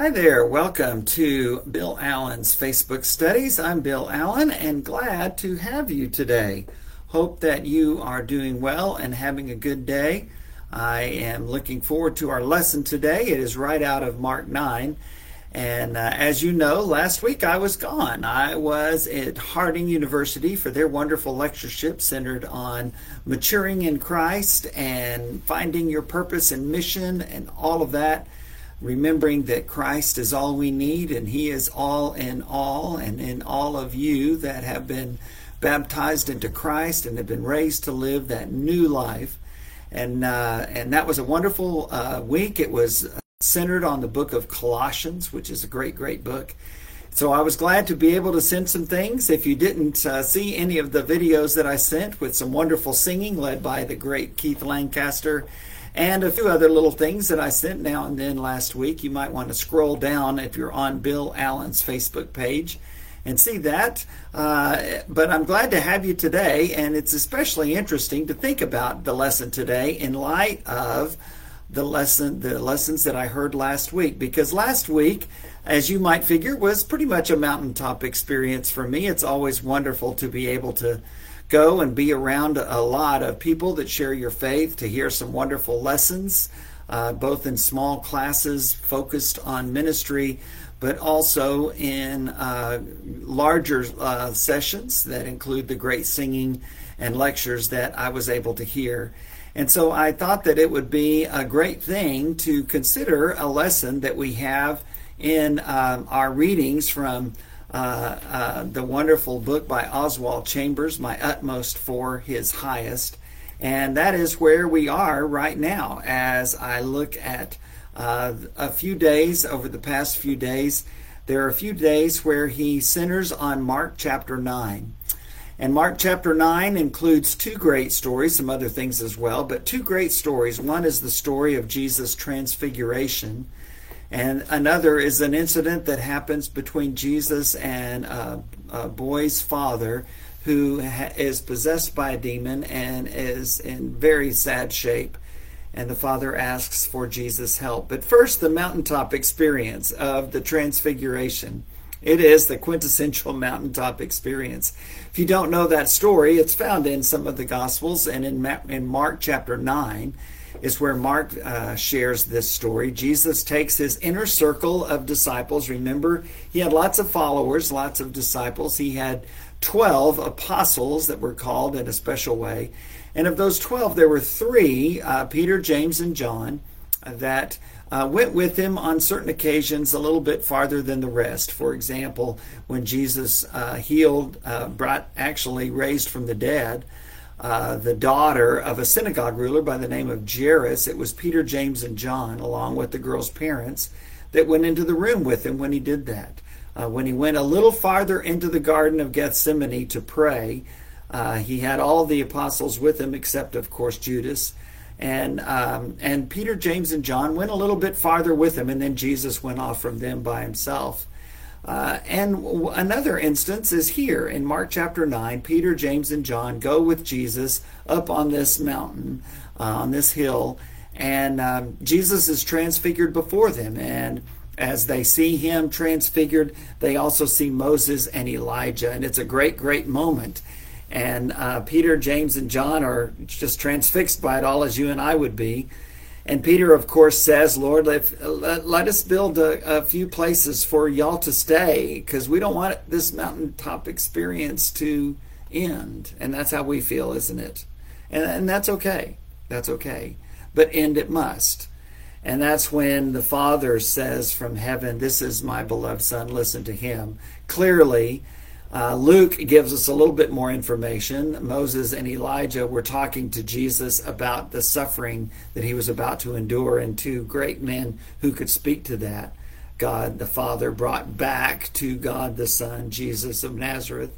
Hi there, welcome to Bill Allen's Facebook Studies. I'm Bill Allen and glad to have you today. Hope that you are doing well and having a good day. I am looking forward to our lesson today. It is right out of Mark 9. And uh, as you know, last week I was gone. I was at Harding University for their wonderful lectureship centered on maturing in Christ and finding your purpose and mission and all of that remembering that Christ is all we need and He is all in all, and in all of you that have been baptized into Christ and have been raised to live that new life. And uh, and that was a wonderful uh, week. It was centered on the book of Colossians, which is a great, great book. So I was glad to be able to send some things. If you didn't uh, see any of the videos that I sent with some wonderful singing led by the great Keith Lancaster and a few other little things that I sent now and then last week. You might want to scroll down if you're on Bill Allen's Facebook page and see that. Uh, but I'm glad to have you today, and it's especially interesting to think about the lesson today in light of the lesson, the lessons that I heard last week. Because last week, as you might figure, was pretty much a mountaintop experience for me. It's always wonderful to be able to go and be around a lot of people that share your faith to hear some wonderful lessons, uh, both in small classes focused on ministry, but also in uh, larger uh, sessions that include the great singing and lectures that I was able to hear. And so I thought that it would be a great thing to consider a lesson that we have in uh, our readings from uh, uh, the wonderful book by Oswald Chambers, My Utmost for His Highest. And that is where we are right now as I look at uh, a few days, over the past few days. There are a few days where he centers on Mark chapter 9. And Mark chapter 9 includes two great stories, some other things as well, but two great stories. One is the story of Jesus' transfiguration and another is an incident that happens between Jesus and a, a boy's father who ha- is possessed by a demon and is in very sad shape. And the father asks for Jesus' help. But first, the mountaintop experience of the transfiguration. It is the quintessential mountaintop experience. If you don't know that story, it's found in some of the Gospels and in, Ma- in Mark chapter 9 is where Mark uh, shares this story. Jesus takes his inner circle of disciples. Remember, he had lots of followers, lots of disciples. He had 12 apostles that were called in a special way. And of those 12, there were three uh, Peter, James, and John that uh, went with him on certain occasions a little bit farther than the rest. For example, when Jesus uh, healed, uh, brought, actually raised from the dead, uh, the daughter of a synagogue ruler by the name of Jairus. It was Peter, James, and John, along with the girl's parents, that went into the room with him when he did that. Uh, when he went a little farther into the Garden of Gethsemane to pray, uh, he had all the apostles with him, except, of course, Judas. And, um, and Peter, James, and John went a little bit farther with him, and then Jesus went off from them by himself. Uh, and w- another instance is here in Mark chapter 9. Peter, James, and John go with Jesus up on this mountain, uh, on this hill, and um, Jesus is transfigured before them. And as they see him transfigured, they also see Moses and Elijah. And it's a great, great moment. And uh, Peter, James, and John are just transfixed by it all, as you and I would be. And Peter, of course, says, Lord, let, let, let us build a, a, few places for y'all to stay because we don't want this mountaintop experience to end. And that's how we feel, isn't it? And, and that's okay. That's okay. But end it must. And that's when the Father says from heaven, This is my beloved Son, listen to him. Clearly, uh, Luke gives us a little bit more information. Moses and Elijah were talking to Jesus about the suffering that he was about to endure, and two great men who could speak to that. God the Father brought back to God the Son, Jesus of Nazareth.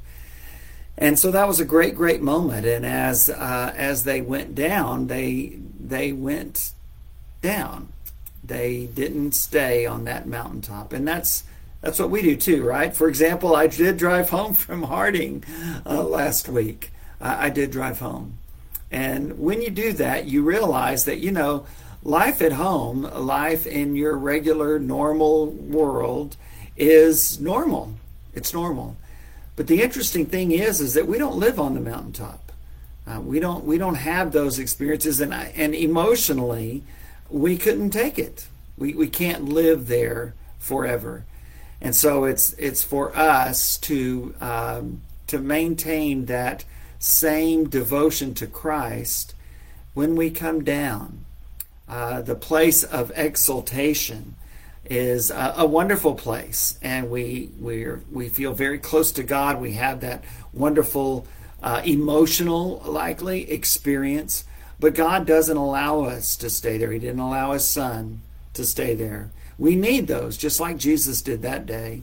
And so that was a great, great moment. And as uh, as they went down, they they went down. They didn't stay on that mountaintop, and that's that's what we do too, right? For example, I did drive home from Harding uh, last week. I, I did drive home. And when you do that, you realize that, you know, life at home, life in your regular, normal world is normal. It's normal. But the interesting thing is, is that we don't live on the mountaintop. Uh, we don't we don't have those experiences, and and emotionally, we couldn't take it. We we can't live there forever, and so it's it's for us to um, to maintain that same devotion to Christ when we come down. Uh, the place of exaltation is a, a, wonderful place, and we we we feel very close to God. We have that wonderful uh, emotional, likely experience, but God doesn't allow us to stay there. He didn't allow His Son to stay there. We need those, just like Jesus did that day,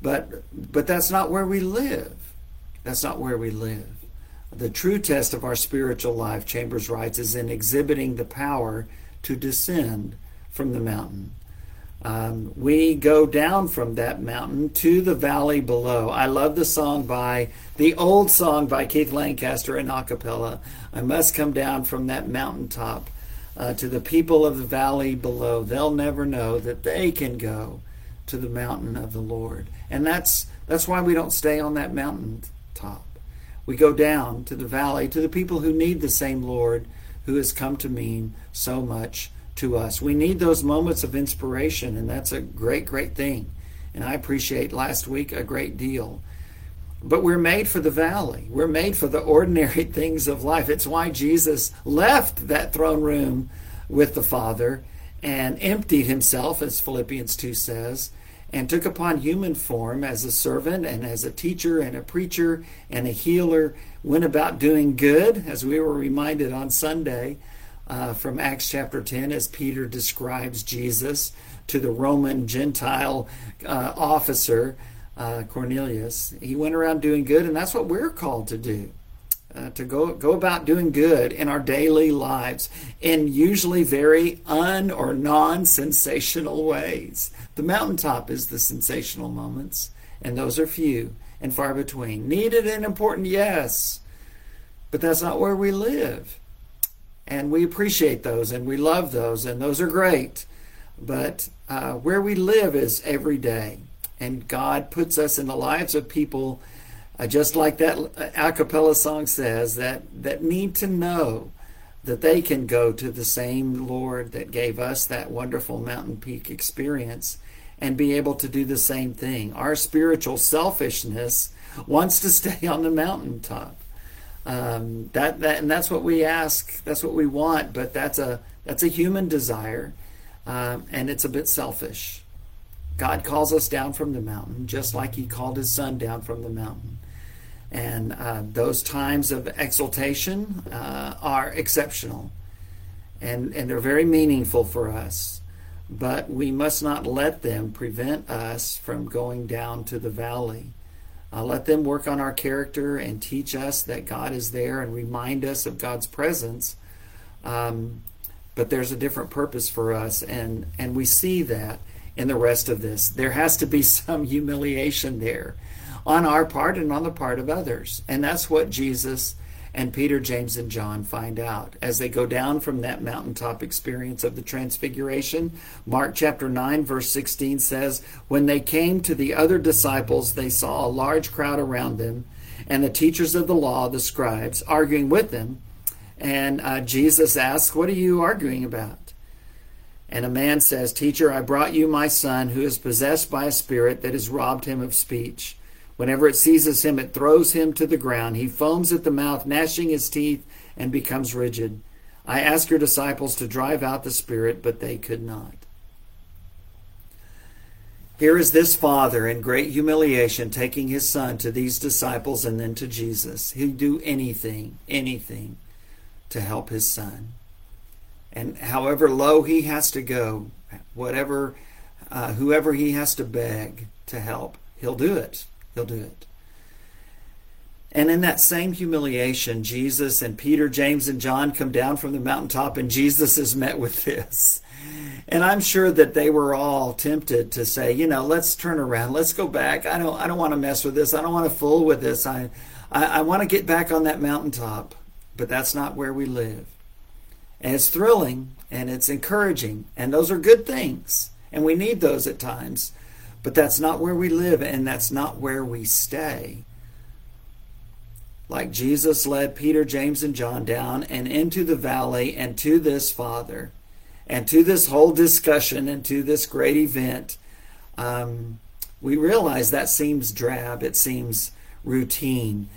but but that's not where we live. That's not where we live. The true test of our spiritual life, Chambers writes, is in exhibiting the power to descend from the mountain. Um, we go down from that mountain to the valley below. I love the song by the old song by Keith Lancaster in a cappella. I must come down from that mountaintop uh, to the people of the valley below. They'll never know that they can go to the mountain of the Lord. And that's that's why we don't stay on that mountain top. We go down to the valley to the people who need the same Lord who has come to mean so much to us. We need those moments of inspiration, and that's a great, great thing. And I appreciate last week a great deal. But we're made for the valley. We're made for the ordinary things of life. It's why Jesus left that throne room with the Father and emptied himself, as Philippians 2 says, and took upon human form as a servant and as a teacher and a preacher and a healer, went about doing good, as we were reminded on Sunday uh, from Acts chapter 10 as Peter describes Jesus to the Roman Gentile uh, officer, uh, Cornelius. He went around doing good, and that's what we're called to do. Uh, to go go about doing good in our daily lives in usually very un or non sensational ways. The mountaintop is the sensational moments, and those are few and far between. Needed and important, yes, but that's not where we live. And we appreciate those and we love those, and those are great. But uh, where we live is every day. And God puts us in the lives of people uh, just like that a cappella song says, that, that need to know that they can go to the same Lord that gave us that wonderful mountain peak experience and be able to do the same thing. Our spiritual selfishness wants to stay on the mountaintop. Um, that, that and that's what we ask. That's what we want. But that's a that's a human desire, um, and it's a bit selfish. God calls us down from the mountain, just like He called His Son down from the mountain. And uh, those times of exaltation uh, are exceptional and, and they're very meaningful for us. But we must not let them prevent us from going down to the valley. Uh, let them work on our character and teach us that God is there and remind us of God's presence. Um, but there's a different purpose for us, and, and we see that in the rest of this. There has to be some humiliation there on our part and on the part of others. And that's what Jesus and Peter, James, and John find out as they go down from that mountaintop experience of the Transfiguration. Mark chapter 9, verse 16 says, When they came to the other disciples, they saw a large crowd around them, and the teachers of the law, the scribes, arguing with them. And uh, Jesus asked, What are you arguing about? And a man says, Teacher, I brought you my son who is possessed by a spirit that has robbed him of speech. Whenever it seizes him, it throws him to the ground. He foams at the mouth, gnashing his teeth, and becomes rigid. I asked your disciples to drive out the spirit, but they could not. Here is this father in great humiliation taking his son to these disciples and then to Jesus. He'd do anything, anything to help his son. And however low he has to go, whatever, uh, whoever he has to beg to help, he'll do it. He'll do it. And in that same humiliation, Jesus and Peter, James, and John come down from the mountaintop, and Jesus is met with this. And I'm sure that they were all tempted to say, you know, let's turn around, let's go back. I don't, I don't want to mess with this. I don't want to fool with this. I, I, I want to get back on that mountaintop. But that's not where we live. And it's thrilling and it's encouraging, and those are good things, and we need those at times. But that's not where we live, and that's not where we stay. Like Jesus led Peter, James, and John down and into the valley and to this Father and to this whole discussion and to this great event, um, we realize that seems drab, it seems routine.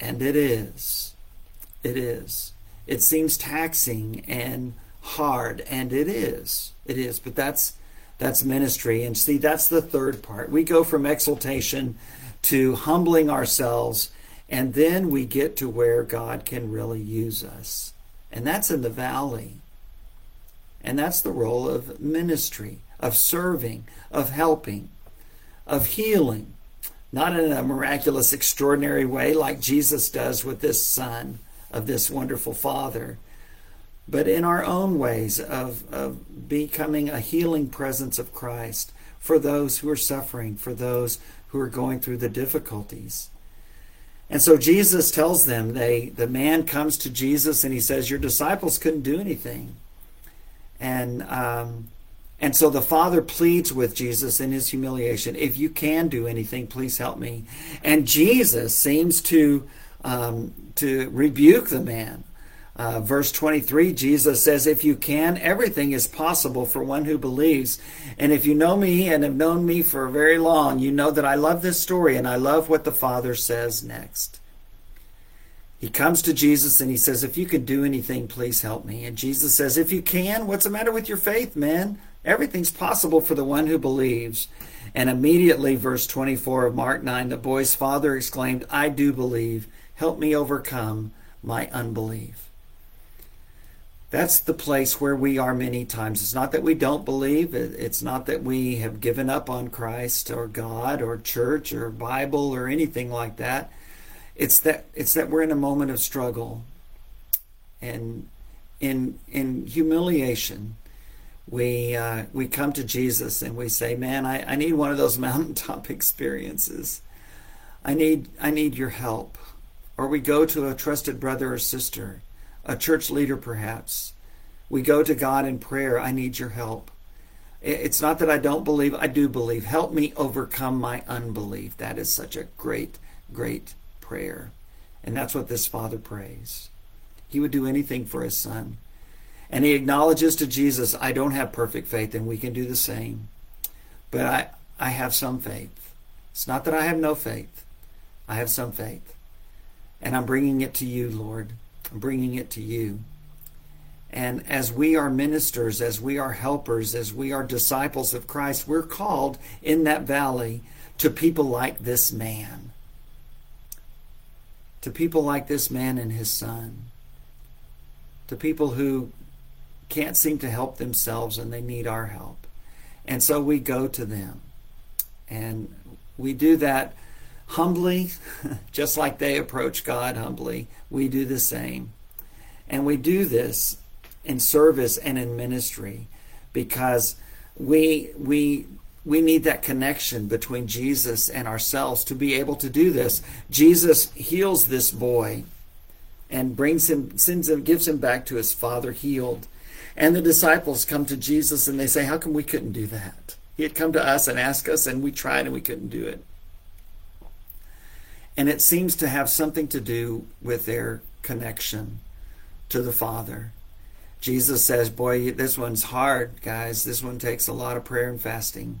And it is. It is. It seems taxing and hard, and it is. It is. But that's that's ministry. And see, that's the third part. We go from exaltation to humbling ourselves, and then we get to where God can really use us. And that's in the valley. And that's the role of ministry, of serving, of helping, of healing. Not in a miraculous, extraordinary way like Jesus does with this son of this wonderful father, but in our own ways of, of becoming a healing presence of Christ for those who are suffering, for those who are going through the difficulties. And so Jesus tells them, they the man comes to Jesus and he says, Your disciples couldn't do anything. And um, and so the father pleads with Jesus in his humiliation, if you can do anything, please help me. And Jesus seems to um, to rebuke the man. Uh, verse 23, Jesus says, If you can, everything is possible for one who believes. And if you know me and have known me for very long, you know that I love this story and I love what the Father says next. He comes to Jesus and he says, If you can do anything, please help me. And Jesus says, If you can, what's the matter with your faith, man? Everything's possible for the one who believes. And immediately, verse 24 of Mark 9, the boy's father exclaimed, I do believe. Help me overcome my unbelief. That's the place where we are many times. It's not that we don't believe. It's not that we have given up on Christ or God or church or Bible or anything like that. It's that it's that we're in a moment of struggle. And in in humiliation, we uh, we come to Jesus and we say, "Man, I, I need one of those mountaintop experiences. I need I need your help." Or we go to a trusted brother or sister a church leader perhaps. We go to God in prayer. I need your help. It's not that I don't believe, I do believe. Help me overcome my unbelief. That is such a great, great prayer. And that's what this father prays. He would do anything for his son. And he acknowledges to Jesus, I don't have perfect faith, and we can do the same. But I, I have some faith. It's not that I have no faith, I have some faith. And I'm bringing it to you, Lord I'm bringing it to you. And as we are ministers, as we are helpers, as we are disciples of Christ, we're called in that valley to people like this man. To people like this man and his son. To people who can't seem to help themselves and they need our help. And so we go to them. And we do that humbly, just like they approach God humbly, we do the same. And we do this in service and in ministry because we we we need that connection between Jesus and ourselves to be able to do this. Jesus heals this boy and brings him sends him gives him back to his father healed. And the disciples come to Jesus and they say, How come we couldn't do that? He had come to us and asked us, and we tried and we couldn't do it. And it seems to have something to do with their connection to the Father. Jesus says, Boy, this one's hard, guys. This one takes a lot of prayer and fasting.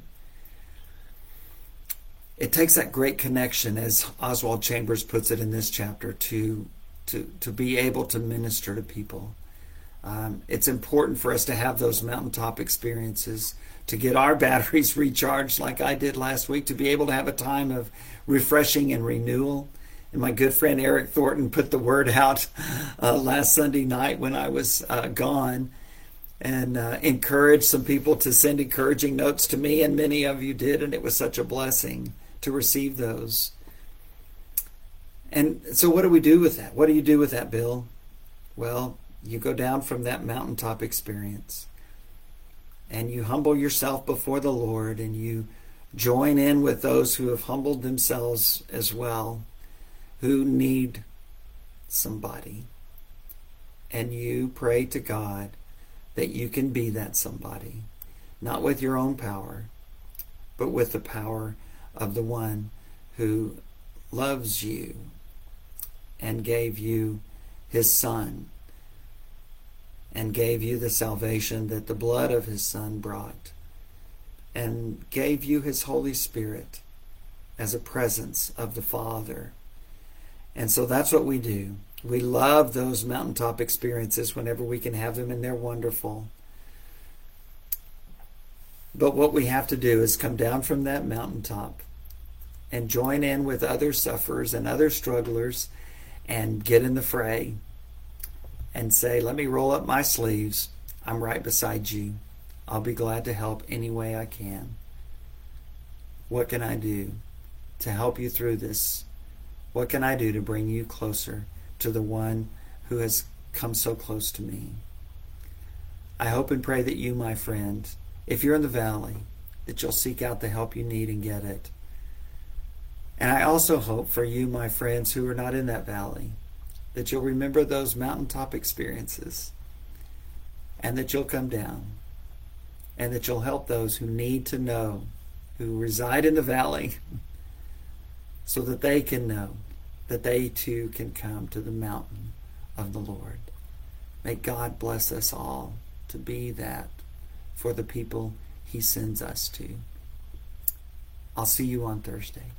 It takes that great connection, as Oswald Chambers puts it in this chapter, to, to, to be able to minister to people. Um, it's important for us to have those mountaintop experiences, to get our batteries recharged like I did last week, to be able to have a time of refreshing and renewal. And my good friend Eric Thornton put the word out uh, last Sunday night when I was uh, gone and uh, encouraged some people to send encouraging notes to me, and many of you did, and it was such a blessing to receive those. And so, what do we do with that? What do you do with that, Bill? Well, you go down from that mountaintop experience and you humble yourself before the Lord and you join in with those who have humbled themselves as well, who need somebody. And you pray to God that you can be that somebody, not with your own power, but with the power of the one who loves you and gave you his son and gave you the salvation that the blood of his son brought and gave you his Holy Spirit as a presence of the Father. And so that's what we do. We love those mountaintop experiences whenever we can have them, and they're wonderful. But what we have to do is come down from that mountaintop and join in with other sufferers and other strugglers and get in the fray and say, Let me roll up my sleeves. I'm right beside you. I'll be glad to help any way I can. What can I do to help you through this? What can I do to bring you closer to the one who has come so close to me? I hope and pray that you, my friend, if you're in the valley, that you'll seek out the help you need and get it. And I also hope for you, my friends who are not in that valley, that you'll remember those mountaintop experiences and that you'll come down and that you'll help those who need to know, who reside in the valley, so that they can know that they too can come to the mountain of the Lord. May God bless us all to be that for the people he sends us to. I'll see you on Thursday.